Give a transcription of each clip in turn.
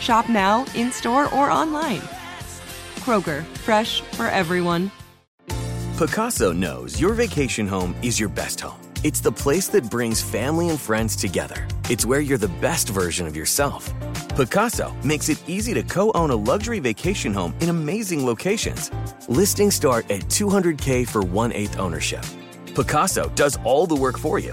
Shop now, in store, or online. Kroger, fresh for everyone. Pacaso knows your vacation home is your best home. It's the place that brings family and friends together. It's where you're the best version of yourself. Pacaso makes it easy to co own a luxury vacation home in amazing locations. Listings start at 200K for one eighth ownership. Pacaso does all the work for you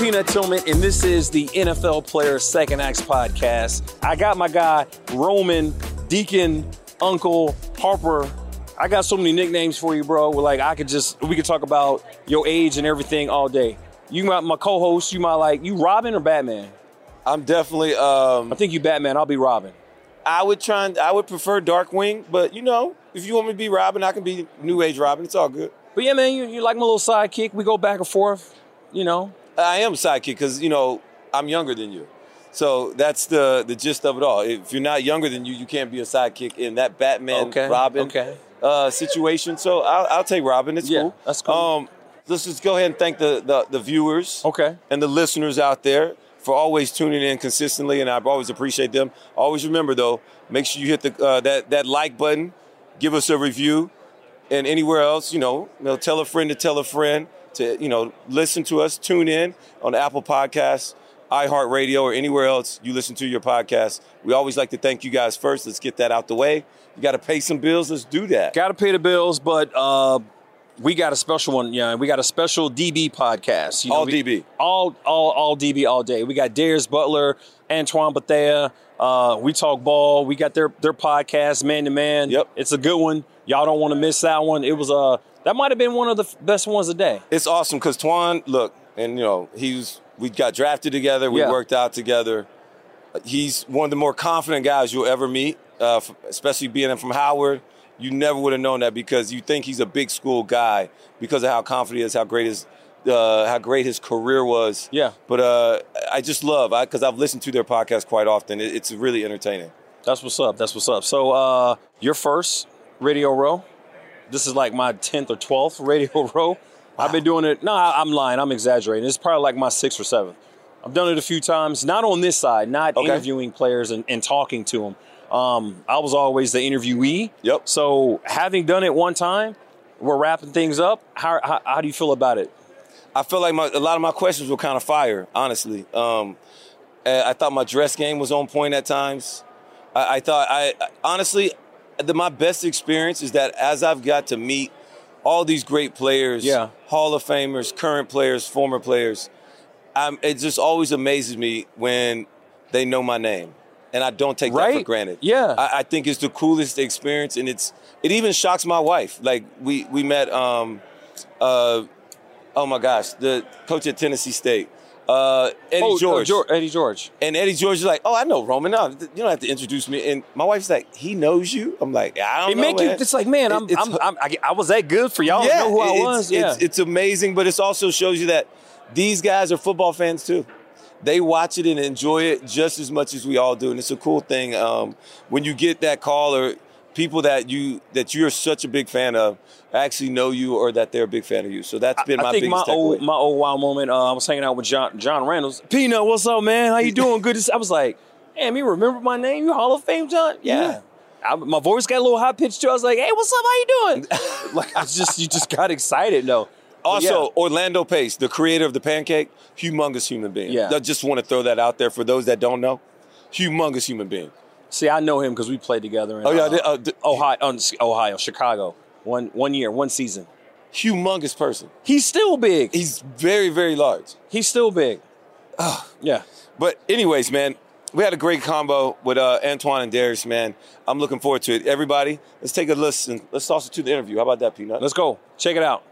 Peanut Tillman, and this is the NFL Player Second Acts podcast. I got my guy Roman, Deacon, Uncle, Harper. I got so many nicknames for you, bro. We're like I could just we could talk about your age and everything all day. You my, my co-host. You my like you Robin or Batman? I'm definitely. Um, I think you Batman. I'll be Robin. I would try. And, I would prefer Darkwing, but you know, if you want me to be Robin, I can be New Age Robin. It's all good. But yeah, man, you you like my little sidekick. We go back and forth. You know, I am sidekick because you know I'm younger than you, so that's the the gist of it all. If you're not younger than you, you can't be a sidekick in that Batman Okay, Robin okay. Uh, situation. So I'll, I'll take Robin. It's Yeah, cool. that's cool. Um, let's just go ahead and thank the the, the viewers. Okay. And the listeners out there for always tuning in consistently, and I always appreciate them. Always remember though, make sure you hit the uh, that that like button, give us a review, and anywhere else, you know, you know, tell a friend to tell a friend to you know listen to us. Tune in on Apple Podcasts, iHeartRadio, or anywhere else you listen to your podcast. We always like to thank you guys first. Let's get that out the way. You got to pay some bills. Let's do that. Got to pay the bills, but uh, we got a special one. Yeah, we got a special DB podcast. You All we- DB. all all all DB all day. We got Darius Butler, Antoine Bethea. Uh, we talk ball. We got their their podcast, man to man. Yep. it's a good one. Y'all don't want to miss that one. It was uh that might have been one of the best ones a day. it's awesome because Twan, look, and you know, he's we got drafted together, we Yeah. worked out together. He's one of the more confident guys you'll ever meet, uh, especially being from Howard. You never would have known that because you think he's a big school guy because of how confident he is, how great his uh, how great his career was. Yeah. But uh, I just love because I've listened to their podcast quite often. It, it's really entertaining. That's what's up. That's what's up. So uh, your first radio row. This is like my tenth or twelfth radio row. I've been doing it. No, I- I'm lying. I'm exaggerating. It's probably like my sixth or seventh. I've done it a few times. Not on this side. Not Okay. interviewing players and, and talking to them. Um, I was always the interviewee. Yep. So having done it one time, we're wrapping things up. How, how, how do you feel about it? I feel like my, a lot of my questions were kind of fire, honestly. Um, uh, I thought my dress game was on point at times. I, I thought I honestly, the, my best experience is that as I've got to meet all these great players, Yeah. Hall of Famers, current players, former players, um, it just always amazes me when they know my name, and I don't take that for granted. Yeah. I, I think it's the coolest experience, and it's it even shocks my wife. Like we we met. Um, uh, Oh my gosh, the coach at Tennessee State, uh, Eddie Oh, uh, George. Geor- Eddie George. And Eddie George is like, oh, I know Roman. No, you don't have to introduce me. And my wife's like, he knows you. I'm like, I don't It know. make you man. it's like, man, I'm, It- I'm, I'm I, I was that good for y'all. to know who I was. Yeah, it's, it's amazing, but it also shows you that these guys are football fans too. They watch it and enjoy it just as much as we all do, and it's a cool thing um, when you get that call or people that you that you're such a big fan of actually know you or that they're a big fan of you. So that's been I my think biggest my old takeaway. my old wow moment. Uh, I was hanging out with John John Reynolds. Peanut, what's up, man? How you doing? Good. to see-" I was like, damn, you remember my name? You Hall of Fame, John? Yeah. I, my voice got a little high pitched too. I was like, hey, what's up? How you doing? like I just you just got excited though. Also, yeah. Orlando Pace, the creator of the pancake, humongous human being. Yeah. I just want to throw that out there for those that don't know. Humongous human being. See, I know him because we played together in Oh, yeah, uh, uh, Ohio, uh, Ohio, Chicago. One one year, one season. Humongous person. He's still big. He's very, very large. He's still big. yeah. But anyways, man, we had a great combo with uh, Antoine and Darius, man. I'm looking forward to it. Everybody, let's take a listen. Let's toss it to the interview. How about that, Peanut? Let's go. Check it out.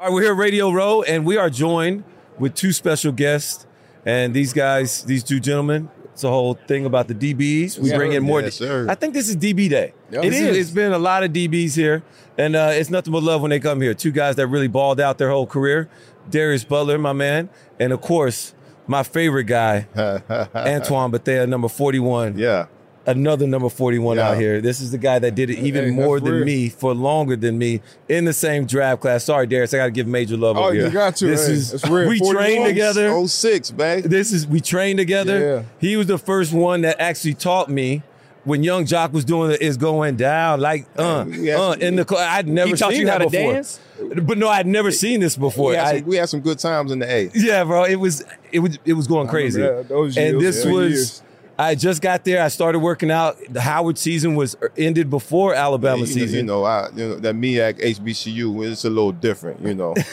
All right, we're here at Radio Row, and we are joined with two special guests. And these guys, these two gentlemen, it's a whole thing about the DBs. We Yes, bring in more. Yes, sir. I think this is DB day. Yep. It is. It's been a lot of DBs here, and uh, it's nothing but love when they come here. Two guys that really balled out their whole career. Darius Butler, my man, and of course, my favorite guy, Antoine Bethea, number 41. yeah. Another number 41 out here. This is the guy that did it even Hey, more than real. me for longer than me in the same draft class. Sorry, Darius, I got to give major love Oh, over here. you got to. This hey. is real. we trained together. 06, man. This is we trained together. Yeah. He was the first one that actually taught me when Yung Joc was doing it is going down like uh we had uh in the cl- I'd never He taught seen you that how to before. dance? But no, I'd never seen this before. We had, I- some, we had some good times in the A. yeah, bro, it was it was it was going crazy. that- those and this yeah. was Years. I just got there. I started working out. The Howard season was er, ended before Alabama you, know, season. you know, I, you know, that MEAC HBCU, it's a little different, you know.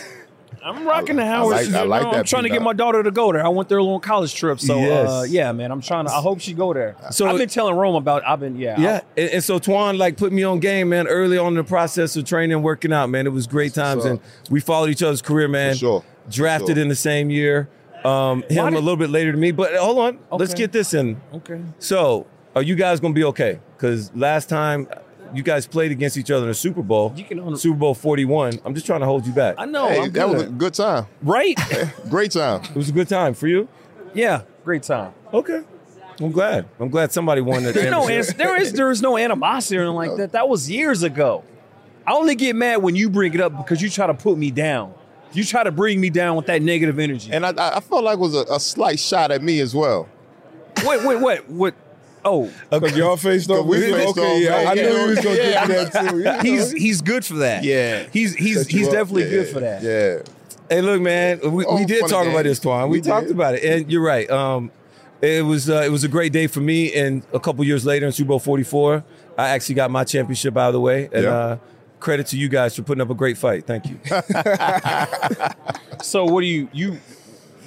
I'm rocking the I Howard. like- I like know, that. I'm trying to get my daughter to go there. I went there on a college trip, so Yes. uh, yeah, man. I'm trying to. I hope she go there. So- So I've been telling Rome about. I've been yeah. Yeah, and, and so Twan like put me on game, man, early on in the process of training and working out, man. It was great times, up. and we followed each other's career, man. For sure. Drafted sure. in the same year. Um, him did- a little bit later than me, but hold on, let's Okay. get this in. Okay. So, are you guys gonna be okay? Because last time you guys played against each other in the Super Bowl, You can own- Super Bowl Forty One. I'm just trying to hold you back. I know. hey, I'm that was a good. good time. right. Great time. It was a good time for you. yeah. Great time. Okay, I'm glad. I'm glad somebody won that There's no championship. ans- there is there is no animosity or anything like that. That was years ago. I only get mad when you bring it up because you try to put me down. You try to bring me down with that negative energy. And I, I I felt like it was a, a slight shot at me as well. wait, wait, wait, what? Oh, Because y'all faced off we with him. faced Okay, off, yeah. I knew he was gonna Yeah. get to that too. you know? he's he's good for that. Yeah. he's he's Set he's up. definitely Yeah, good for that. Yeah. Hey, look, man, we, Oh, we did talk and about this, Twan. We, We talked did. about it, and you're right. Um, it was uh, it was a great day for me, and a couple years later in Super Bowl 44, I actually got my championship out of the way, and Yeah. uh, credit to you guys for putting up a great fight. Thank you. So what do you you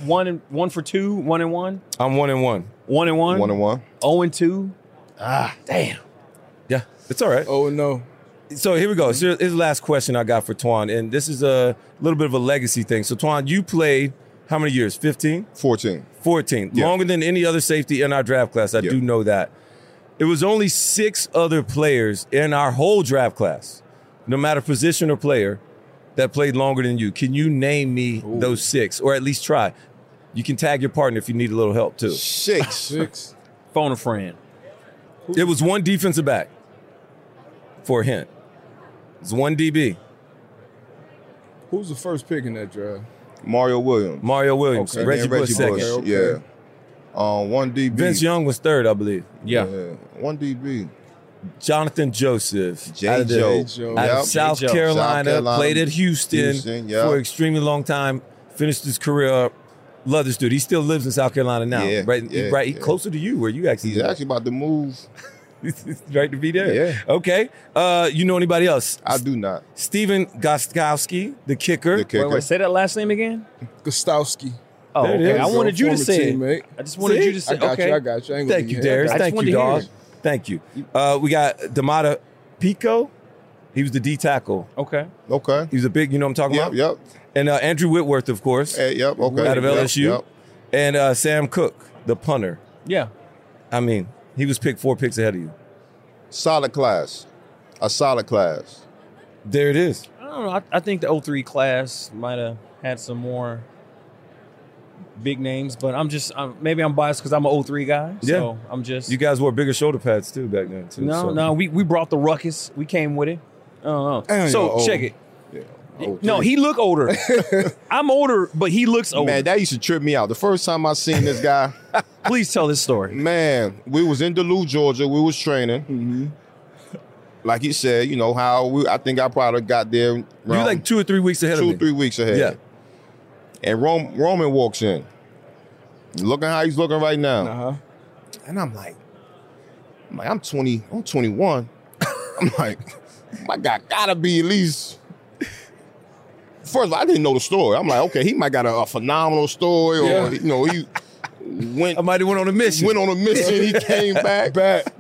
one and one for two, one and one, I'm one and one. one and one, One and one. oh and two. Ah, damn. Yeah, it's all right. Oh no. So here we go. So here's the last question I got for Twan, and this is a little bit of a legacy thing. So Twan, you played how many years? 15? 14. 14, Yeah. longer than any other safety in our draft class. I Yeah. do know that. It was only six other players in our whole draft class, no matter position or player, that played longer than you. Can you name me those six, or at least try? You can tag your partner if you need a little help too. Six. Six. Phone a friend. It was one defensive back. For a hint, it's one DB, Who's the first pick in that draft? Mario Williams. Mario Williams, Okay. Reggie, And Bush second. Okay, Yeah. okay. Um, one DB. Vince Young was third, I believe. Yeah. One DB. Jonathan Joseph, J. out of, the- Joe. Joe. out of South J. Joe. Carolina, South Carolina, played at Houston, Houston, yep. for an extremely long time. Finished his career up. Love this dude. He still lives in South Carolina now. Yeah, right, yeah, right. Yeah. closer to you, where you actually. He's live. actually about to move. right to be there. Yeah. Okay. Uh, you know anybody else? I do not. Stephen Gostkowski, the kicker. The kicker. Wait, wait, say that last name again. Gostkowski. Oh, okay. I wanted you to Former say it. teammate. I just wanted See? you to say. I got okay. you. I got you. I ain't Thank you. Darius. Thank you, to dog. It. Thank you. Uh, we got Damata Pico. He was the D tackle. Okay. Okay. He was a big, you know what I'm talking Yep, about? yep. And uh, Andrew Whitworth, of course, Hey, yep, okay. out of Yep, LSU. yep. And uh, Sam Koch, the punter. Yeah. I mean, he was picked four picks ahead of you. Solid class. A solid class. There it is. I don't know. I, I think the 03 class might have had some more big names, but I'm just I'm, maybe I'm biased because I'm an 03 guy. So Yeah. I'm just You guys wore bigger shoulder pads too back then too. no so- no. We we brought the ruckus. We came with it. Uh, Damn, so check it. Yeah. No, he look older. I'm older, but he looks older. Man, that used to trip me out. The first time I seen this guy, Please tell this story. man, we was in Duluth, Georgia. We was training. Mm-hmm. Like he said, you know how we. I think I probably got there. You like two or three weeks ahead two, of me. three weeks ahead. Yeah. And Rom- Roman walks in, looking how he's looking right now. Uh-huh. And I'm like, I'm like, I'm 20, I'm 21. I'm like, my guy gotta be at least. First of all, I didn't know the story. I'm like, okay, he might got a, a phenomenal story, or Yeah. you know, he went I might have went on a mission. went on a mission. He came back. Back.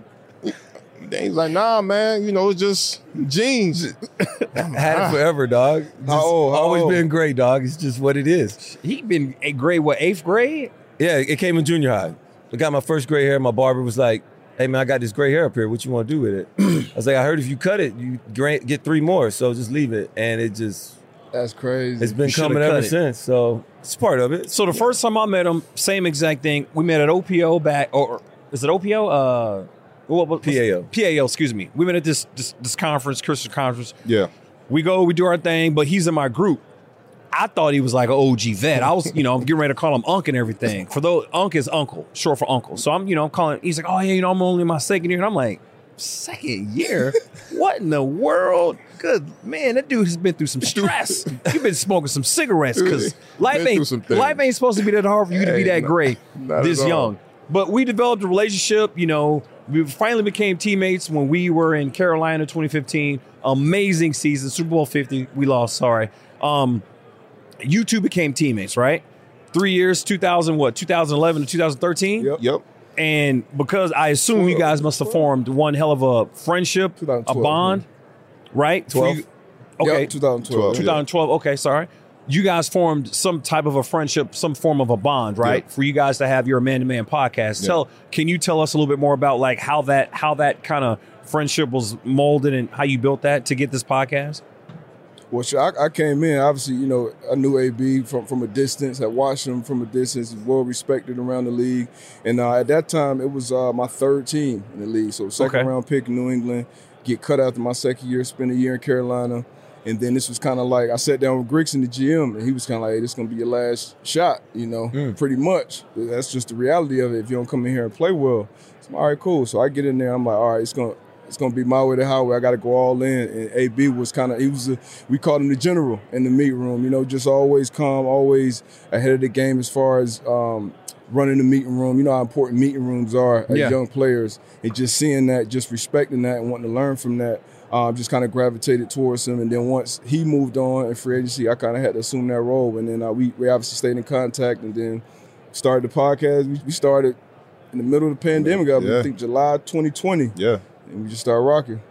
Then he's like, nah, man, you know, it's just jeans. Had it forever, dog. Just How old? How always old? been great, dog. It's just what it is. He been a grade what eighth grade? Yeah, it came in junior high. I got my first gray hair. My barber was like, "Hey man, I got this gray hair up here. What you want to do with it?" I was like, "I heard if you cut it, you get three more. So just leave it." And it just That's crazy. it's been You coming ever it. since. So it's part of it. So the first time I met him, same exact thing. We met at OPO back, or is it OPO? Uh, what, what, PAO. PAO. Excuse me. We met at this this, this conference, Christian conference. Yeah. We go, we do our thing, but he's in my group. I thought he was like an OG vet. I was, you know, I'm getting ready to call him Unc and everything. For those, Unc is uncle, short for uncle. So I'm, you know, I'm calling. He's like, oh yeah, you know, I'm only in my second year, and I'm like, second year? what in the world? Good man, that dude has been through some stress. You've been smoking some cigarettes because life ain't life ain't supposed to be that hard for you to be that no- great this young. But we developed a relationship. You know, we finally became teammates when we were in Carolina 2015. Amazing season, Super Bowl 50. We lost, sorry. Um, you two became teammates, right? Three years, 2000, what, 2011 to 2013? Yep. Yep. And because I assume you guys must have formed one hell of a friendship, a 2012, bond, right? 12? you- Okay. Yep, 2012. 12. 2012. Okay, sorry. You guys formed some type of a friendship, some form of a bond, right? Yeah. For you guys to have your man to man podcast. Tell, can you tell us a little bit more about like how that how that kind of friendship was molded and how you built that to get this podcast? Well, sure, I, I came in. Obviously, you know, I knew AB from, from a distance. Had watched him from a distance. He's well respected around the league. And uh, at that time, it was uh, my third team in the league. So second Okay. round pick New England. Get cut after my second year. Spend a year in Carolina. And then this was kind of like I sat down with Grigson, the GM, and he was kind of like, hey, "This is gonna be your last shot." You know, pretty much. That's just the reality of it. If you don't come in here and play well, so all right, cool. So I get in there. I'm like, all right, it's gonna it's gonna be my way to highway. I got to go all in. And AB was kind of he was a, we called him the general in the meet room. You know, just always calm, always ahead of the game as far as um, running the meeting room. You know how important meeting rooms are as Yeah. young players, and just seeing that, just respecting that, and wanting to learn from that. Um, just kind of gravitated towards him, and then once he moved on in free agency, I kind of had to assume that role. And then uh, we we obviously stayed in contact, and then started the podcast. We, we started in the middle of the pandemic. I Yeah. think July 2020 Yeah. and we just started rocking.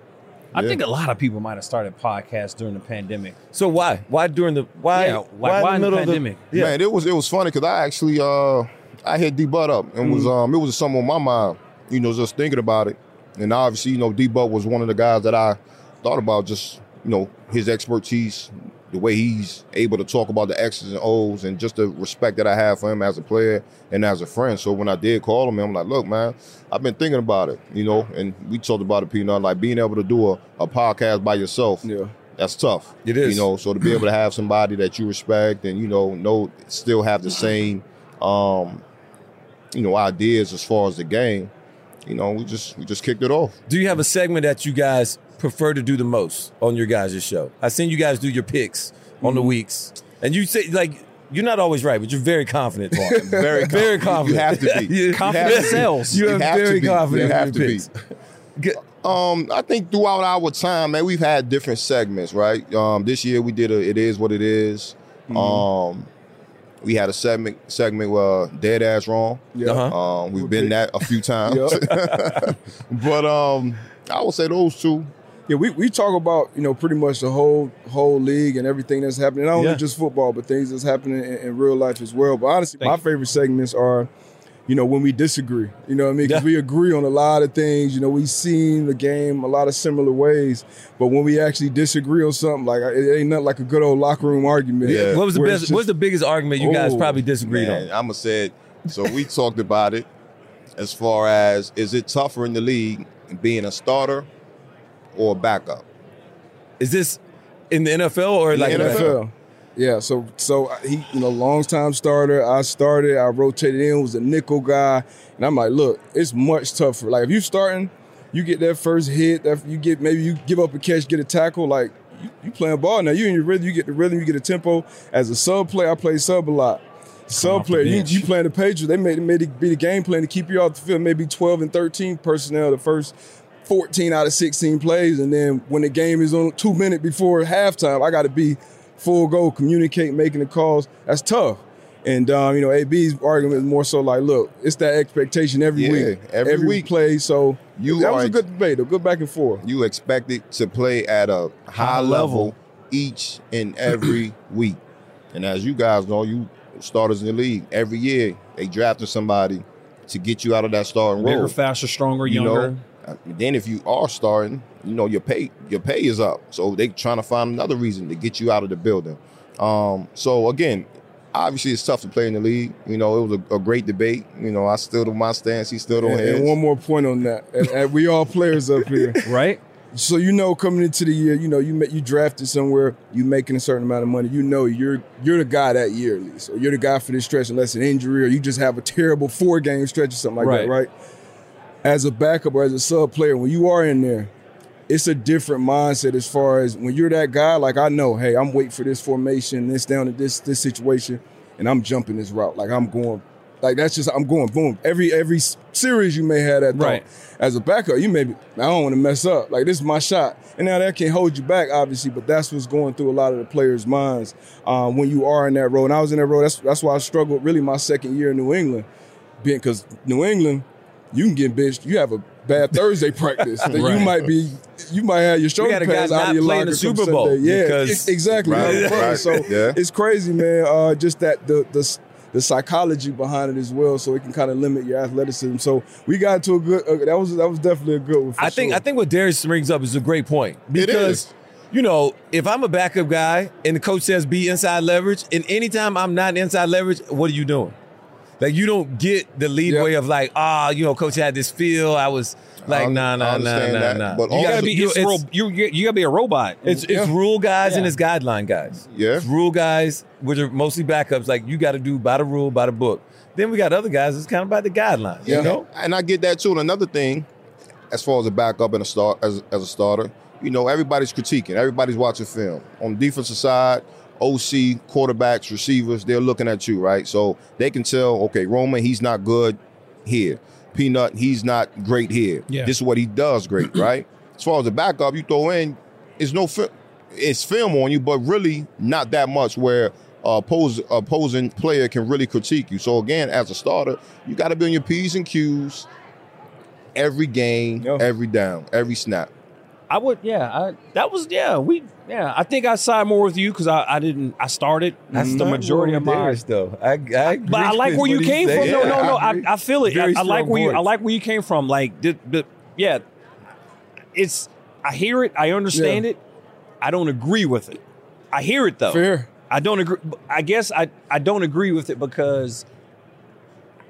I Yeah. think a lot of people might have started podcasts during the pandemic. So why? Why during the why? Yeah, like, why in the pandemic? yeah. Man, it was it was funny because I actually uh I hit D Butt up and was um it was something on my mind, you know, just thinking about it. And obviously, you know, D Butt was one of the guys that I thought about just, you know, his expertise, the way he's able to talk about the X's and O's and just the respect that I have for him as a player and as a friend. So when I did call him, I'm like, look, man, I've been thinking about it, you know, and we talked about it, Peanut, like being able to do a, a podcast by yourself Yeah. that's tough. It is. You know, so to be able to have somebody that you respect and, you know, know still have the same um, you know, ideas as far as the game, you know, we just we just kicked it off. Do you have a segment that you guys prefer to do the most on your guys' show? I seen you guys do your picks on Mm-hmm. the weeks, and you say like you're not always right, but you're very confident. Very very confident. You have to be. You- Confident have to be. sells. You You are have to very be. confident You have to your be. picks. Um, I think throughout our time, man, we've had different segments, right? Um, this year we did a "It Is What It Is." Mm-hmm. Um, We had a segment segment uh, dead ass wrong. Yeah. Uh-huh. Um, we've been that a few times. but um, I would say those two. Yeah, we, we talk about you know pretty much the whole whole league and everything that's happening. Not only Yeah. just football, but things that's happening in, in real life as well. But honestly, Thank my you. favorite segments are, you know, when we disagree. You know what I mean? Because Yeah. we agree on a lot of things. You know, we've seen the game a lot of similar ways. But when we actually disagree on something, like it ain't nothing like a good old locker room argument. Yeah. What was the best? it's What's the biggest argument you guys Oh, probably disagreed Man, on? I'ma say it. So we talked about it as far as is it tougher in the league being a starter or a backup? Is this in the NFL or In the like NFL. NFL. Yeah, so so uh, he, you know, long time starter. I started, I rotated in, was a nickel guy, and I'm like, look, it's much tougher. Like if you're starting, you get that first hit, that you get maybe you give up a catch, get a tackle, like you, you playing ball now. You in your rhythm, you get the rhythm, you get a tempo. As a sub player, I play sub a lot. Sub player, you, you playing the Patriots, they made, made it be the game plan to keep you off the field, maybe 12 and 13 personnel the first 14 out of 16 plays. And then when the game is on two minutes before halftime, I got to be full go, communicate, making the calls. That's tough. And um, you know, AB's argument is more so like, look, it's that expectation every Yeah, week, every week. play. So You that was a good debate, a good back and forth. You expected to play at a high, level, each and every week. And as you guys know, you starters in the league every year they drafted somebody to get you out of that starting Bigger, role. faster, stronger, you younger. know. Then if you are starting, you know your pay your pay is up. So they trying to find another reason to get you out of the building. Um, so again, obviously it's tough to play in the league. You know, it was a, a great debate. You know, I stood on my stance, he stood on And, his. and one more point on that, and, and we all players up here. right? So you know, coming into the year, you know, you ma- you drafted somewhere, you making a certain amount of money. You know, you're you're the guy that year at least, or you're the guy for this stretch, unless an injury or you just have a terrible four game stretch or something like that, Right. As a backup or as a sub player, when you are in there, it's a different mindset as far as when you're that guy. Like I know, hey, I'm waiting for this formation, this down to this this situation, and I'm jumping this route. Like I'm going, like that's just I'm going boom. Every every series you may have that thought. Right. As a backup, you may be, I don't want to mess up. Like this is my shot, and now that can hold you back, obviously. But that's what's going through a lot of the players' minds um, when you are in that role. And I was in that role. That's that's why I struggled really my second year in New England, being because New England, you can get bitched. You have a bad Thursday practice. That Right. you might be, you might have your shoulder had a guy pads out not of your playing locker the Super Bowl Sunday. Yeah, because- exactly. Right, Right, right. So Yeah. it's crazy, man. Uh, just that the the the psychology behind it as well, so it can kind of limit your athleticism. So we got to a good. Uh, that was that was definitely a good one. for I think sure. I think what Darius brings up is a great point because is. you know if I'm a backup guy and the coach says be inside leverage, and anytime I'm not inside leverage, what are you doing? Like you don't get the lead Yeah. way of like ah you know coach had this feel I was like nah nah nah nah nah. but You gotta be. you- It's, you, you, gotta be a robot. It's it's rule guys and it's guideline guys. Yeah. It's rule guys, which are mostly backups. Like you got to do by the rule, by the book. Then we got other guys. It's kind of by the guidelines. Yeah. You know. And I get that too. And another thing, as far as a backup and a start as, as a starter, you know, everybody's critiquing, everybody's watching film. On the defensive side, OC, quarterbacks, receivers, they're looking at you, right? So they can tell, okay, Roman, he's not good here. Peanut, he's not great here. Yeah. This is what he does great, right? As far as the backup, you throw in, it's no fi- it's film on you, but really not that much where uh, oppose, opposing player can really critique you. So again, as a starter, you got to be on your p's and q's every game, Yeah. every down, every snap. I would, yeah. I, that was, yeah. We, yeah. I think I side more with you because I, I didn't. I started. That's the majority of my. Darius, though. I, I But I like where you came from. No, Yeah, no, no. agree. I, I feel it. I, I like strong where you. I like where you came from. Like, the, the, yeah. It's. I hear it. I understand Yeah. it. I don't agree with it. I hear it though. fair. I don't agree. I guess I, I don't agree with it because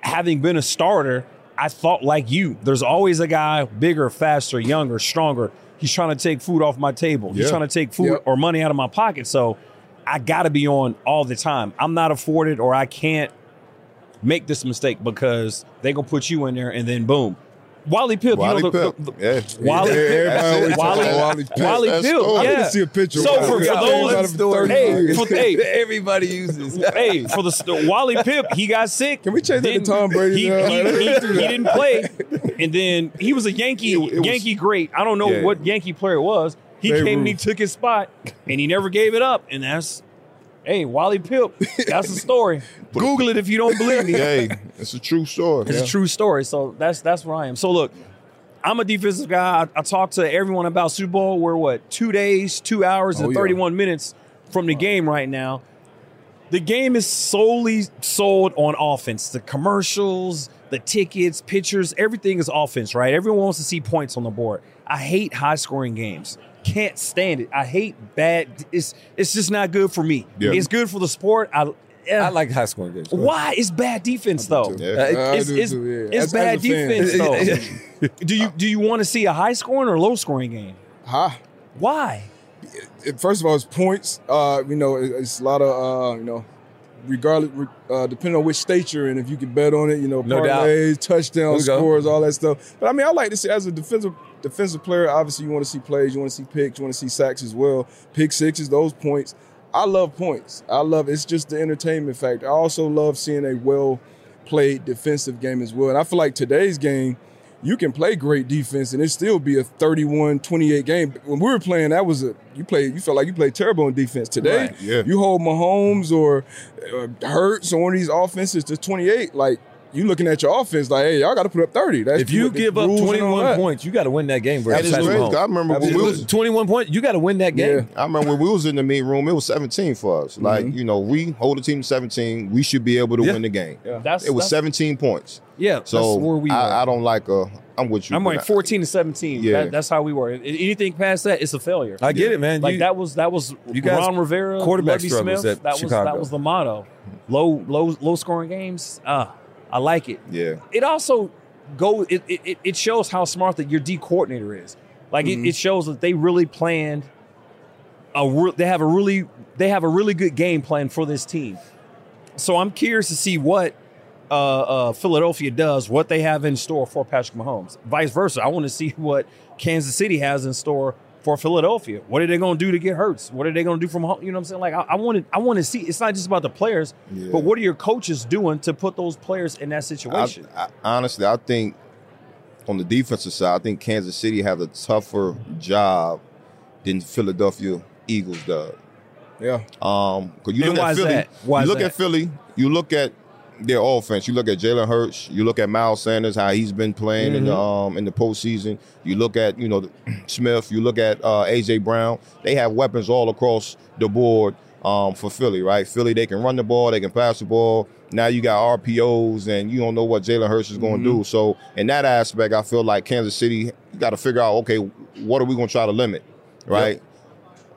having been a starter, I thought like you. There's always a guy bigger, faster, younger, stronger. He's trying to take food off my table. He's Yeah. trying to take food Yep. or money out of my pocket. So I got to be on all the time. I'm not afforded or I can't make this mistake because they going to put you in there and then boom. Wally Pipp, Wally you know, the, Pipp, the- the- yeah. Wally, Yeah, everybody That's always it. talk Wally, about Wally, Wally Pipp, cool. I yeah. need to see a picture. So for, for those, about it for 30 hey, for, hey, Everybody uses. hey, for the st- Wally Pipp, he got sick. Can we change that to Tom Brady He, now? he, he, he didn't play, and then he was a Yankee It- it was- Yankee great. I don't know Yeah. what Yankee player it was. He Babe came and he took his spot, and he never gave it up. And that's Hey, Wally Pipp. That's a story. Google it if you don't believe me. hey, it's a true story. It's a true story. So that's that's where I am. So look, I'm a defensive guy. I, I talk to everyone about Super Bowl. We're what two days, two hours, Oh, and yeah. 31 minutes from the game right now. The game is solely sold on offense. The commercials, the tickets, pictures, everything is offense, right? Everyone wants to see points on the board. I hate high scoring games. Can't stand it. I hate bad. It's it's just not good for me. Yeah. It's good for the sport. I I like high scoring games. why? It's bad defense though. Yeah. It's, do it's, too, yeah. it's bad as a fan. defense though. do you do you want to see a high scoring or low scoring game? Huh? Why? first of all, it's points. Uh, you know, it's a lot of uh, you know, regardless, uh, depending on which state you're in, if you can bet on it, you know, No parlays, touchdown scores, all that stuff. But I mean, I like to see as a defensive defensive player. Obviously, you want to see plays, you want to see picks, you want to see sacks as well, pick sixes, those points. I love points. I love it's just the entertainment factor. I also love seeing a well played defensive game as well. And I feel like today's game you can play great defense and it still be a 31-28 game. When we were playing, that was a you played you felt like you played terrible on defense. Today, Right, yeah. you hold Mahomes or uh, Hurts on one of these offenses to 28, like you looking at your offense like, hey, y'all got to put up 30. That's If you the give up rules and all 21 points, you got to win that game. That versus is Patrick crazy. Mahomes. I remember when we was 21 points, you got to win that game. Yeah. I remember when we was in the meet room, it was 17 for us. Like, you know, we hold the team to 17, we should be able to Yeah. win the game. That's It was that's, 17 points. Yeah, So that's where we. I, I don't like uh I'm with you. I'm but like I- 14 to 17. Yeah. That, that's how we were. Anything past that, it's a failure. I get it, man. like You- that was that was you guys- Ron Rivera, quarterback Lovie Smith. at That was Chicago. that was the motto. Low low low scoring games. Ah, I like it. Yeah. It also go. It, it it shows how smart that your D coordinator is. Like Mm-hmm. it, it shows that they really planned. A re- they have a really they have a really good game plan for this team. So I'm curious to see what uh, uh, Philadelphia does, what they have in store for Patrick Mahomes. Vice versa, I want to see what Kansas City has in store for Philadelphia. What are they going to do to get Hurts? What are they going to do from home? You know what I'm saying? Like I, I want to, I want to see. It's not just about the players, Yeah. but what are your coaches doing to put those players in that situation? I, honestly, I think on the defensive side, I think Kansas City has a tougher job than Philadelphia Eagles does. Yeah. Um, because you And look why at is Philly, that? Why you look that? at Philly, you look at their offense. You look at Jalen Hurts. You look at Miles Sanders, how he's been playing in the Mm-hmm. um in the postseason. You look at you know Smith. You look at uh, AJ Brown. They have weapons all across the board um, for Philly. Right, Philly they can run the ball, they can pass the ball. Now you got RPOs, and you don't know what Jalen Hurts is going to Mm-hmm. do. So in that aspect, I feel like Kansas City got to figure out okay, what are we going to try to limit, right?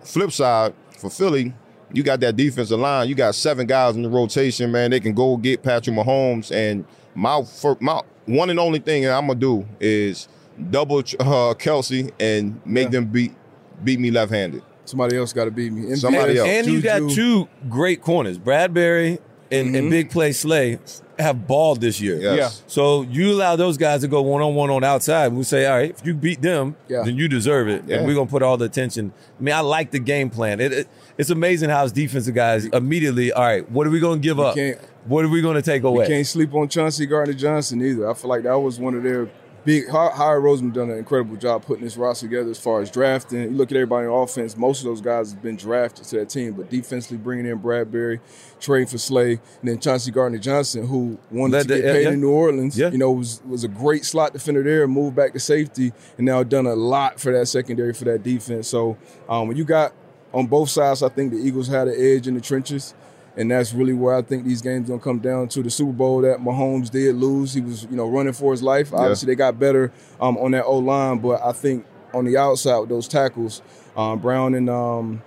Flip side for Philly, you got that defensive line. You got seven guys in the rotation, man. They can go get Patrick Mahomes. And my fir- my one and only thing I'm gonna do is double uh, Kelce and make Yeah. them beat beat me left handed. Somebody else got to beat me. And Somebody else. And you got two great corners. Bradberry and, and Big Play Slay have balled this year. Yes. So you allow those guys to go one on one on outside. We say, all right, if you beat them, Yeah. then you deserve it. Yeah. And we're gonna put all the attention. I mean, I like the game plan. It, it- it's amazing how his defensive guys immediately, all right, what are we gonna give up? What are we gonna take We away? can't sleep on Chauncey Gardner Johnson either. I feel like that was one of their big. Howard Roseman done an incredible job putting this roster together as far as drafting. You look at everybody on offense; most of those guys have been drafted to that team, but defensively bringing in Bradberry, trading for Slay, and then Chauncey Gardner Johnson, who wanted Led to get yeah, paid yeah. in New Orleans. Yeah. You know, was was a great slot defender there, moved back to safety, and now done a lot for that secondary for that defense. So um, when you got on both sides, I think the Eagles had an edge in the trenches. And that's really where I think these games gonna come down to the Super Bowl that Mahomes did lose. He was, you know, running for his life. Obviously, they got better um, on that O line, but I think on the outside with those tackles, um, Brown and um,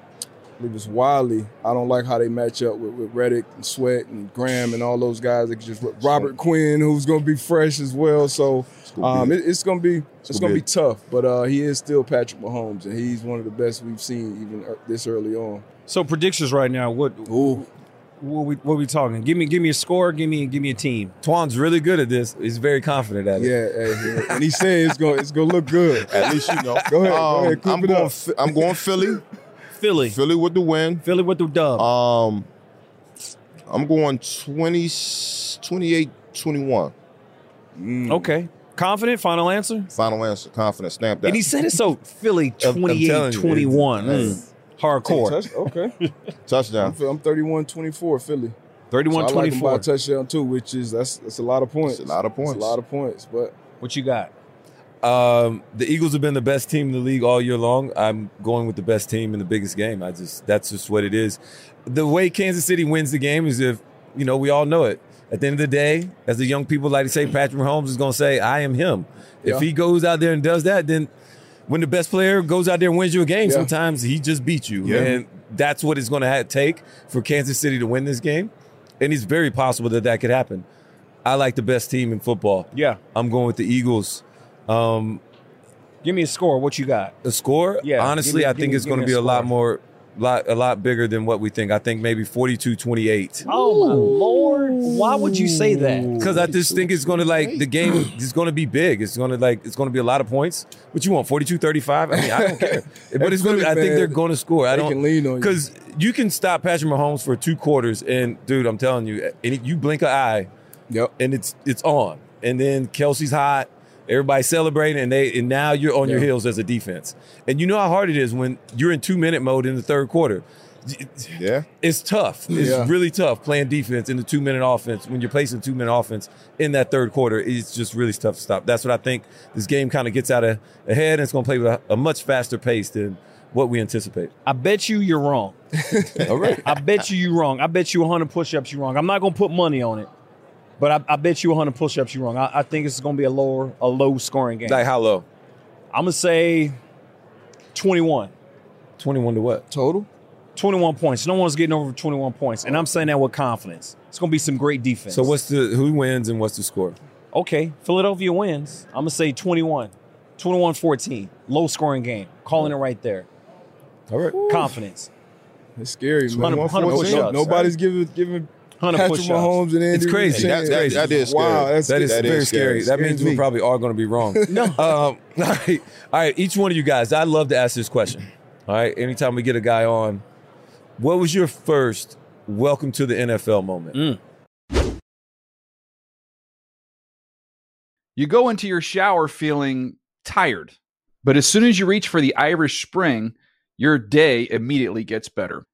I believe it's Wylie. I don't like how they match up with, with Reddick and Sweat and Graham and all those guys. They just Robert Quinn, who's gonna be fresh as well. So um, it, it's gonna be it's, gonna gonna be be tough. But uh, he is still Patrick Mahomes, and he's one of the best we've seen even uh, this early on. so predictions right now. What Ooh. what we what we talking? Give me give me a score. Give me give me a team. Twan's really good at this. He's very confident at it. Yeah, yeah. and he said it's gonna it's gonna look good. At least you know. Go ahead, go Um, ahead, I'm it going. up. Phi- I'm going Philly. Philly, Philly with the win. Philly with the dub. Um, I'm going 20, 28, 21. okay, confident. Final answer. Final answer. confident, snap that. And he said it so Philly I'm- I'm 28 telling you, 21. Mm. Hardcore. Touch, okay. Touchdown. I'm, I'm 31-24 Philly. 31 so I like them by 24. a touchdown too, which is that's that's a lot of points. That's a lot of That's points. a lot of points. But What you got? Um, the Eagles have been the best team in the league all year long. I'm going with the best team in the biggest game. I just that's just what it is. The way Kansas City wins the game is if you know we all know it. At the end of the day, as the young people like to say, Patrick Mahomes is going to say, "I am him." If he goes out there and does that, then when the best player goes out there and wins you a game, Yeah. sometimes he just beats you, Yeah. and that's what it's going to take for Kansas City to win this game. And it's very possible that that could happen. I like the best team in football. Yeah. I'm going with the Eagles. Um, Give me a score. What you got? A score, Yeah, honestly, me- I think me- it's going to be a lot more, lot, a lot bigger than what we think. I think maybe 42-28. Oh my lord! Why would you say that? Because I just think it's going to like the game is going to be big. It's going to like it's going to be a lot of points. What you want? 42-35? I mean, I don't care. but it's going to. I think they're going to score. I don't can lean on you. because you can stop Patrick Mahomes for two quarters, and dude, I'm telling you, and you blink an eye, yep. and it's it's on. And then Kelce's hot. Everybody's celebrating, and they and now you're on your heels as a defense. And you know how hard it is when you're in two minute mode in the third quarter. Yeah. It's tough. It's Yeah. really tough playing defense in the two minute offense when you're placing two minute offense in that third quarter. It's just really tough to stop. That's what I think. This game kind of gets out of ahead, and it's going to play with a, a much faster pace than what we anticipate. I bet you you're wrong. All right. I bet you you're wrong. I bet you 100 push-ups you're wrong. I'm not gonna put money on it, but I, I bet you 100 push-ups you're wrong. I, I think it's gonna be a lower, a low scoring game. Like how low? I'm gonna say 21. 21 to what? Total. 21 points. No one's getting over 21 points, and I'm saying that with confidence. It's gonna be some great defense. So what's the who wins and what's the score? Okay, Philadelphia wins. I'm gonna say 21, 21-14, low scoring game. Calling it right there. All right. Confidence. It's scary, man. 100 100 push-ups. nobody's giving giving 100 Patrick push-ups. Mahomes and Andy It's crazy. Reid That- chance. that- that is scary. Wow, that's That is That very is scary. scary. That means Scares we probably are going to be wrong. no. Um, all right. All right. Each one of you guys, I love to ask this question. All right. Anytime we get a guy on, what was your first welcome to the NFL moment? Mm. You go into your shower feeling tired, but as soon as you reach for the Irish Spring, your day immediately gets better.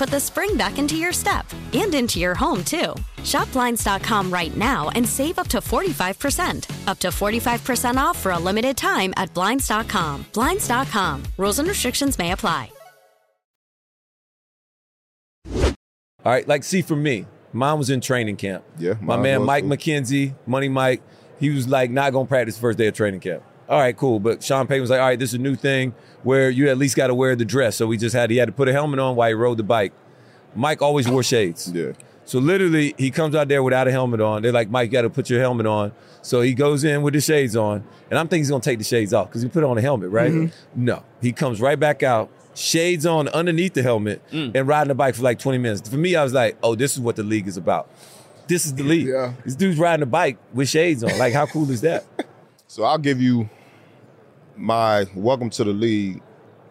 put the spring back into your step and into your home, too. Shop Blinds.com right now and save up to 45%. Up to 45% off for a limited time at Blinds.com. Blinds.com. Rules and restrictions may apply. All right, like see for me, mine was in training camp. Yeah, my man Mike too. McKenzie, Money Mike, he was like not gonna practice first day of training camp. All right, cool. But Sean Payton was like, all right, this is a new thing where you at least got to wear the dress. So we just had he had to put a helmet on while he rode the bike. Mike always wore shades. Yeah. So literally, he comes out there without a helmet on. They're like, Mike, you got to put your helmet on. So he goes in with the shades on, and I'm thinking he's gonna take the shades off because he put on a helmet, right? Mm-hmm. Mhm. No, he comes right back out, shades on underneath the helmet, Mm. and riding the bike for like 20 minutes. For me, I was like, oh, this is what the league is about. This is the league. Yeah. This dude's riding a bike with shades on. Like, how cool is that? So I'll give you my welcome to the league,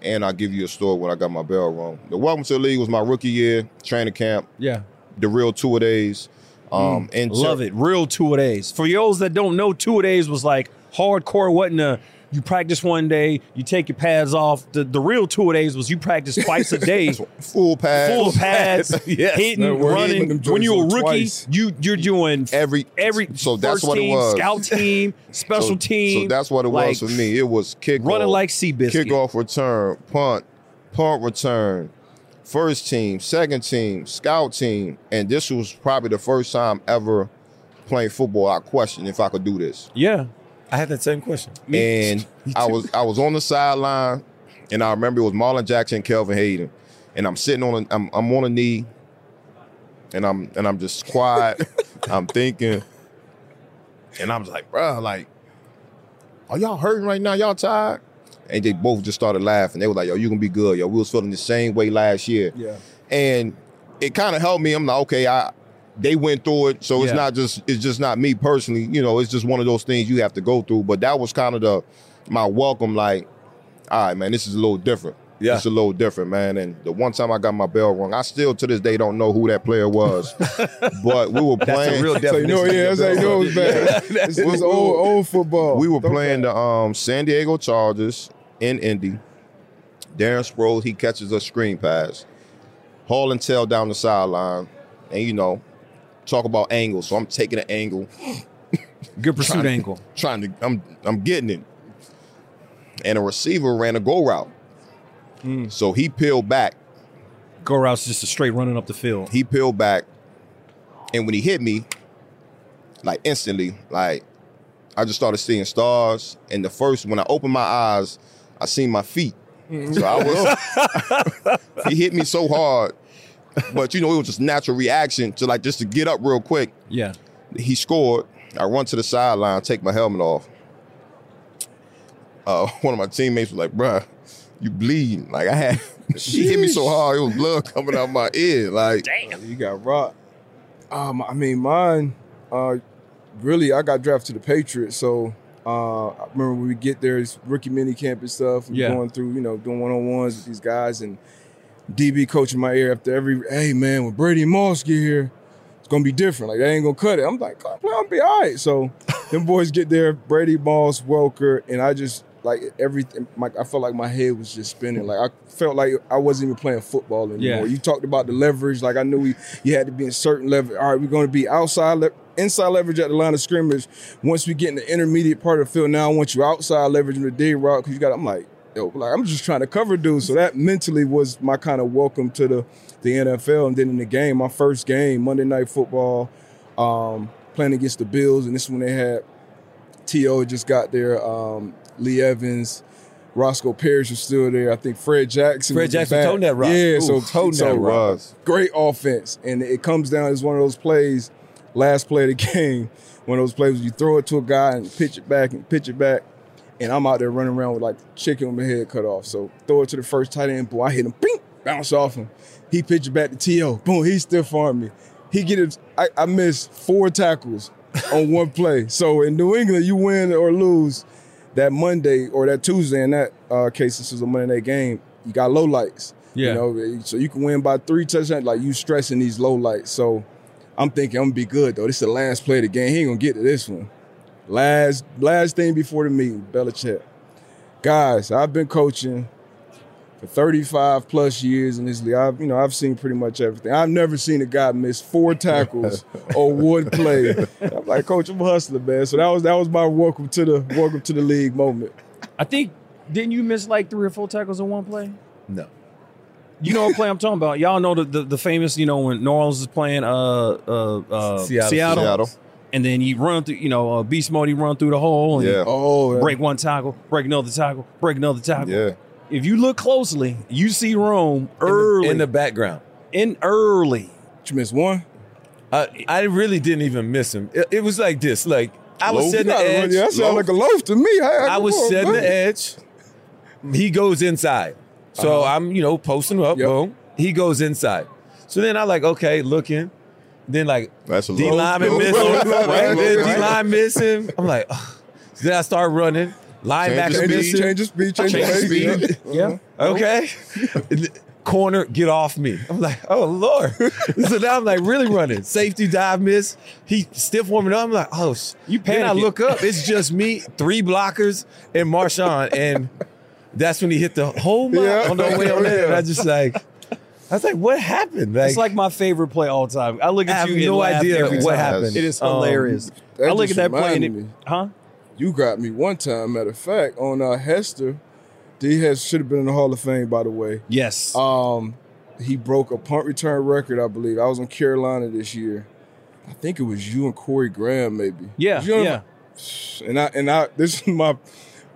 and I'll give you a story when I got my bell rung. The welcome to the league was my rookie year, training camp, Yeah. the real two a days. Um, and Love it. Real two a days. For those that don't know, two a days was like hardcore. Wasn't a you practice one day, you take your pads off. The the real two days was you practice twice a day. full pads, Full pads, Yes. hitting, Man, we're hitting running. When you're a rookie, twice. you you're doing every every So that's first what it team, was. scout team, special so, team. So that's what it like, was for me. It was kick running like Seabiscuit. kickoff return, punt, punt return, first team, second team, scout team, and this was probably the first time ever playing football. I questioned if I could do this. Yeah. I had that same question. and I was I was on the sideline, and I remember it was Marlin Jackson, and Kelvin Hayden, and I'm sitting on a, I'm I'm on a knee, and I'm and I'm just quiet. I'm thinking, and I was like, bruh, like, are y'all hurting right now? Y'all tired? And they both just started laughing. They were like, yo, you gonna be good. Yo, we was feeling the same way last year. Yeah. And it kind of helped me. I'm like, okay, I they went through it. So it's Yeah. not just it's just not me personally. You know, it's just one of those things you have to go through. But that was kind of the my welcome, like, all right, man, this is a little different. Yeah. It's a little different, man. And the one time I got my bell rung, I still to this day don't know who that player was. but we were That's playing. a real So you know, yeah, of that's how you know it's bad. Yeah. It's, it's old, old football. We were Throwback. playing the um, San Diego Chargers in Indy. Darren Sproles, he catches a screen pass. Haul and tail down the sideline. And, you know, talk about angles. So I'm taking an angle, Good pursuit Trying- angle. trying to, I'm, I'm getting it. And a receiver ran a go route. Hmm. So he peeled back. Go route's just a straight running up the field. He peeled back. And when he hit me, like instantly, like I just started seeing stars. And the first, when I opened my eyes, I seen my feet. Hmm. So I was, he hit me so hard. But you know, it was just natural reaction to like just to get up real quick. Yeah. He scored. I run to the sideline, take my helmet off. Uh, one of my teammates was like, bruh, you bleeding. Like I had, she hit me so hard, it was blood coming out my ear. Like, Damn. You got rocked. Um, I mean, mine. Uh, really, I got drafted to the Patriots. So uh, I remember when we get there, it's rookie mini camp and stuff. We're Yeah. going through, you know, doing one on ones with these guys, and DB coaching my ear after every. Hey man, when Brady and Moss get here, it's gonna be different. Like they ain't gonna cut it. I'm like, I'm gonna be all right. So them boys get there, Brady, Moss, Welker, and I just like everything. Like I felt like my head was just spinning. Like I felt like I wasn't even playing football anymore. Yeah. You talked about the leverage. Like I knew we, you had to be in certain level. All right, we're to be outside, le- inside leverage at the line of scrimmage. Once we get in the intermediate part of the field, now I want you outside leverage in the dig route because you got. I'm like, yo, like I'm just trying to cover dudes. So that mentally was my kind of welcome to the the NFL. And then in the game, my first game, Monday Night Football, um, playing against the Bills, and this is when they had T.O. just got there. Um, Lee Evans. Roscoe Parrish was still there. I think Fred Jackson. Fred Jackson back. toting that rock. Yeah, Ooh, so toting so that rock. great offense, and it comes down as one of those plays. Last play of the game, one of those plays where you throw it to a guy and pitch it back and pitch it back, and I'm out there running around with like chicken with my head cut off. So throw it to the first tight end, boy, I hit him, bing, bounce off him. He pitch it back to T.O. Boom, he stiff armed me. He get it. I, I missed four tackles on one play. So in New England, you win or lose that Monday or that Tuesday. In that uh, case, this is a Monday night game. You got low lights. Yeah. You know, so you can win by three touchdowns. Like you stressing these low lights. So I'm thinking I'm gonna be good though. This is the last play of the game. He ain't gonna get to this one. Last last thing before the meeting, Belichick. Guys, I've been coaching for 35 plus years in this league. I've, you know, I've seen pretty much everything. I've never seen a guy miss four tackles or one play. I'm like, Coach, I'm a hustler, man. So that was that was my welcome to the welcome to the league moment. I think didn't you miss like three or four tackles in one play? No. You know what play I'm talking about? Y'all know the, the, the famous, you know, when New Orleans is playing uh uh, uh Seattle. Seattle, Seattle. And then you run through, you know, uh, beast mode, he run through the hole and Yeah. Oh, yeah. break one tackle, break another tackle, break another tackle. Yeah. If you look closely, you see Rome In the- early in the background. in early. Did you miss one? I, I really didn't even miss him. It, it was like this. Like I was Loaf? setting the You gotta run- edge. yeah, that sound like a loaf to me. I, I was setting the edge. He goes inside. So I'm, you know, posting up. Yep. Boom. He goes inside. So then I like, okay, looking. Then like That's a D low- lineman low- missing. Right? Then D line missing. I'm like, ugh. Then I start running. Linebacker Change the missing. speed, change the speed, change the Change the pace. speed. Yeah. Okay. Corner, get off me. I'm like, oh Lord. so now I'm like really running. Safety dive miss. He stiff warming up. I'm like, oh, sh-. You Then I panicking. look up. It's just me, three blockers, and Marshawn. And that's when he hit the whole mile Yeah. on the way on there. And I just like, I was like, what happened? It's like my favorite play all time. I look I at have you and no laugh idea every what time. happened. It is Um, hilarious. that I look at that play and it, me. huh? You got me one time, matter of fact, on uh, Hester. D has should have been in the Hall of Fame, by the way. Yes. Um, he broke a punt return record, I believe. I was in Carolina this year. I think it was you and Corey Graham, maybe. yeah, you on- yeah. And I and I this is my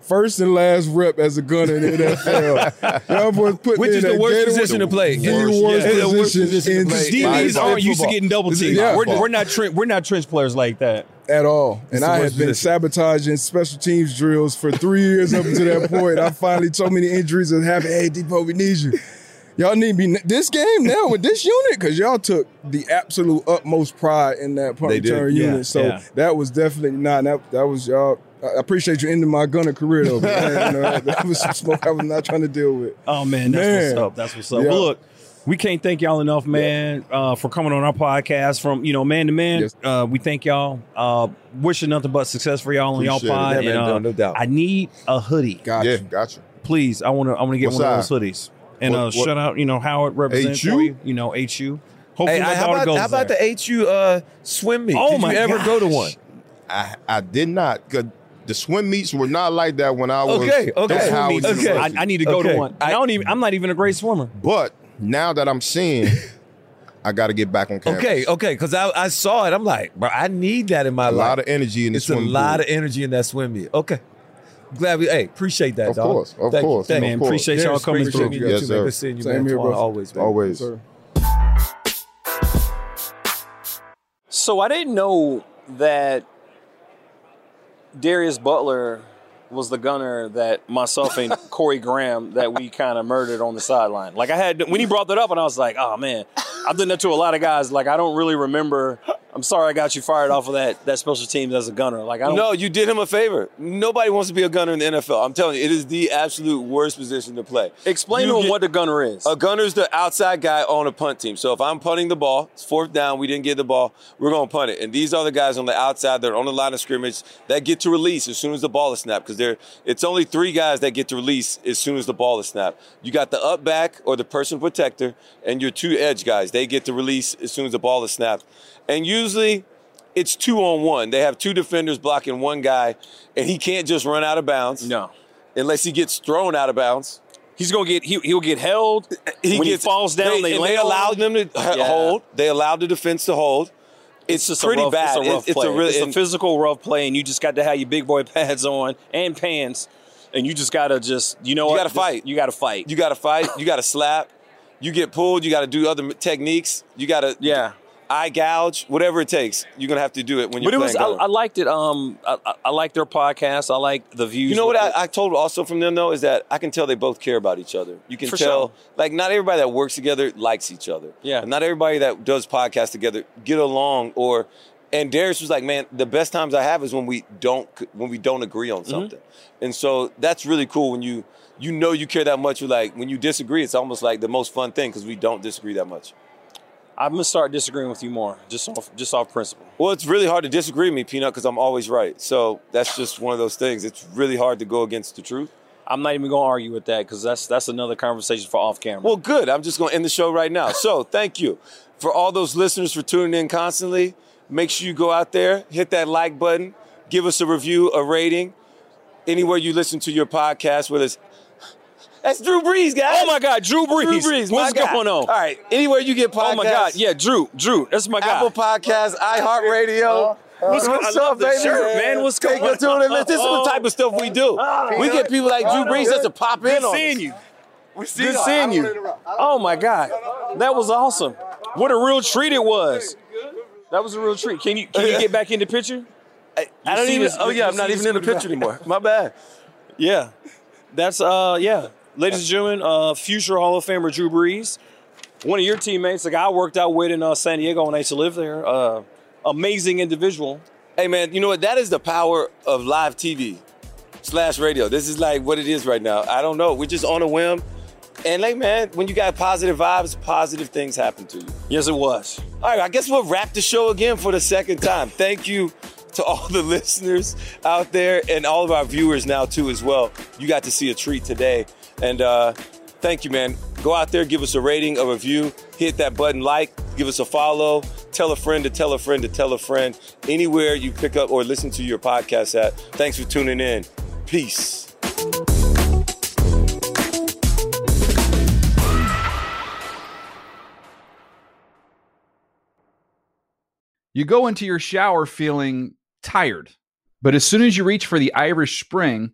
first and last rep as a gunner in the NFL. Y'all boys put Which is in the that worst position to play. The Worst, worst, yeah, the worst position, position to in play. DBs in aren't used to getting double teamed. Yeah. We're, we're not tre- we're not trench players like that. at all. It's And I worst had been position. sabotaging special teams drills for three years up until that point. I finally so many injuries that happened. Hey, Depot, we need you. Y'all need me this game now with this unit because y'all took the absolute utmost pride in that punt They return Yeah, unit. So yeah. that was definitely not that. That was y'all. I appreciate you ending my gunner career though. man. You know, that, that was some smoke I was not trying to deal with. Oh man, that's Man. what's up. That's what's up. Yeah. Well, look, we can't thank y'all enough, man, uh, for coming on our podcast. From you know, man to man, Yes. uh, we thank y'all. Uh, wishing nothing but success for y'all on y'all pod. Yeah, and, uh, no- no doubt. I need a hoodie, Gotcha. Yeah, gotcha. please. I want to. I want to get What one of those hoodies. And What- uh, what- shout out, you know, Howard represents HU? you. You know, HU. Hopefully, Hey, my how daughter about, goes how about the HU uh, swim meet? Oh Did my you ever go to one? I I did not. 'cause The swim meets were not like that when I was Okay, okay. at Swim meets, okay. I, I need to go Okay. to one. I, I- don't even. I'm not even a great swimmer. But now that I'm seeing, I got to get back on campus. Okay, okay, because I, I saw it. I'm like, bro, I need that in my A life. A lot of energy in the it's a swim lot pool. of energy in that swim meet. Okay. Glad we, hey, appreciate that, Of dog. course, of Thank you, course, thank of you. Man, course. appreciate y'all Darius, coming appreciate through. you, Yes, too, sir. man. Good seeing you, Same man. here, bro. Always, man. Always. Sir. So I didn't know that Darius Butler was the gunner that myself and Corey Graham that we kind of murdered on the sideline. Like I had when he brought that up, and I was like, "Oh man, I've done that to a lot of guys. Like I don't really remember. I'm sorry, I got you fired off of that that special teams as a gunner. Like I don't. No, you did him a favor. Nobody wants to be a gunner in the NFL. I'm telling you, it is the absolute worst position to play. Explain You to him get- what the gunner is. A gunner's the outside guy on a punt team. So if I'm punting the ball, it's fourth down, we didn't get the ball, we're going to punt it. And these are the guys on the outside that are on the line of scrimmage that get to release as soon as the ball is snapped because there it's only three guys that get to release as soon as the ball is snapped. You got the up back or the person protector and your two edge guys. They get to release as soon as the ball is snapped. And usually it's two on one. They have two defenders blocking one guy and he can't just run out of bounds. No. Unless he gets thrown out of bounds. He's gonna get he, he'll get held. He when gets, he falls down, they, they on allowed them to Yeah. hold. They allowed the defense to hold. It's, just pretty a rough, bad. It's a rough It's play. a really it's a physical rough play, and you just got to have your big boy pads on and pants, and you just got to just you know You what? gotta fight. You got to fight. You got to fight. You got to slap. You get pulled. You got to do other techniques. You got to. yeah. Eye gouge, whatever it takes. You're gonna have to do it when you're But it was, I. I liked it. Um, I, I- I like their podcast. I like the views. You know what I, I told also from them though is that I can tell they both care about each other. You can For tell, sure. like not everybody that works together likes each other. Yeah. And not everybody that does podcasts together get along. Or, and Darius was like, man, the best times I have is when we don't when we don't agree Mm-hmm. on something. And so that's really cool when you you know you care that much. You like when you disagree, it's almost like the most fun thing because we don't disagree that much. I'm gonna start disagreeing with you more, just off just off principle. Well, it's really hard to disagree with me, Peanut, because I'm always right. So that's just one of those things. It's really hard to go against the truth. I'm not even gonna argue with that because that's that's another conversation for off camera. Well, good. I'm just going to end the show right now. So, thank you for all those listeners for tuning in constantly. Make sure you go out there, hit that like button, give us a review, a rating, anywhere you listen to your podcast. Whether it's that's Drew Brees, guys. Oh my God, Drew Brees. Drew Brees, my What's guy. going on? All right, anywhere you get podcasts. Oh my God, yeah, Drew, Drew, that's my guy. Apple Podcasts, iHeartRadio. What's- I love the shirt, man. What's Take going it to them. on? This is the type of stuff we do. We get people like Drew Brees just to pop in Good on seeing us. you. Good seeing you. Oh my God, that was awesome. What a real treat it was. That was a real treat. Can you can you get back in the picture? I don't even. this- oh yeah, I'm not even in the picture anymore. My bad. Yeah, that's uh yeah, ladies and gentlemen, uh, future Hall of Famer Drew Brees, one of your teammates, the guy I worked out with in uh, San Diego when I used to live there. Uh, amazing individual. Hey man, you know what? That is the power of live TV slash radio. This is like what it is right now. I don't know. We're just on a whim. And like man, when you got positive vibes, positive things happen to you. Yes, it was. All right, I guess we'll wrap the show again for the second time. Thank you to all the listeners out there and all of our viewers now too as well. You got to see a treat today. And uh thank you, man. Go out there, give us a rating, a review, hit that button like, give us a follow, tell a friend to tell a friend to tell a friend. Anywhere you pick up or listen to your podcast at. Thanks for tuning in. Peace. You go into your shower feeling tired, but as soon as you reach for the Irish Spring,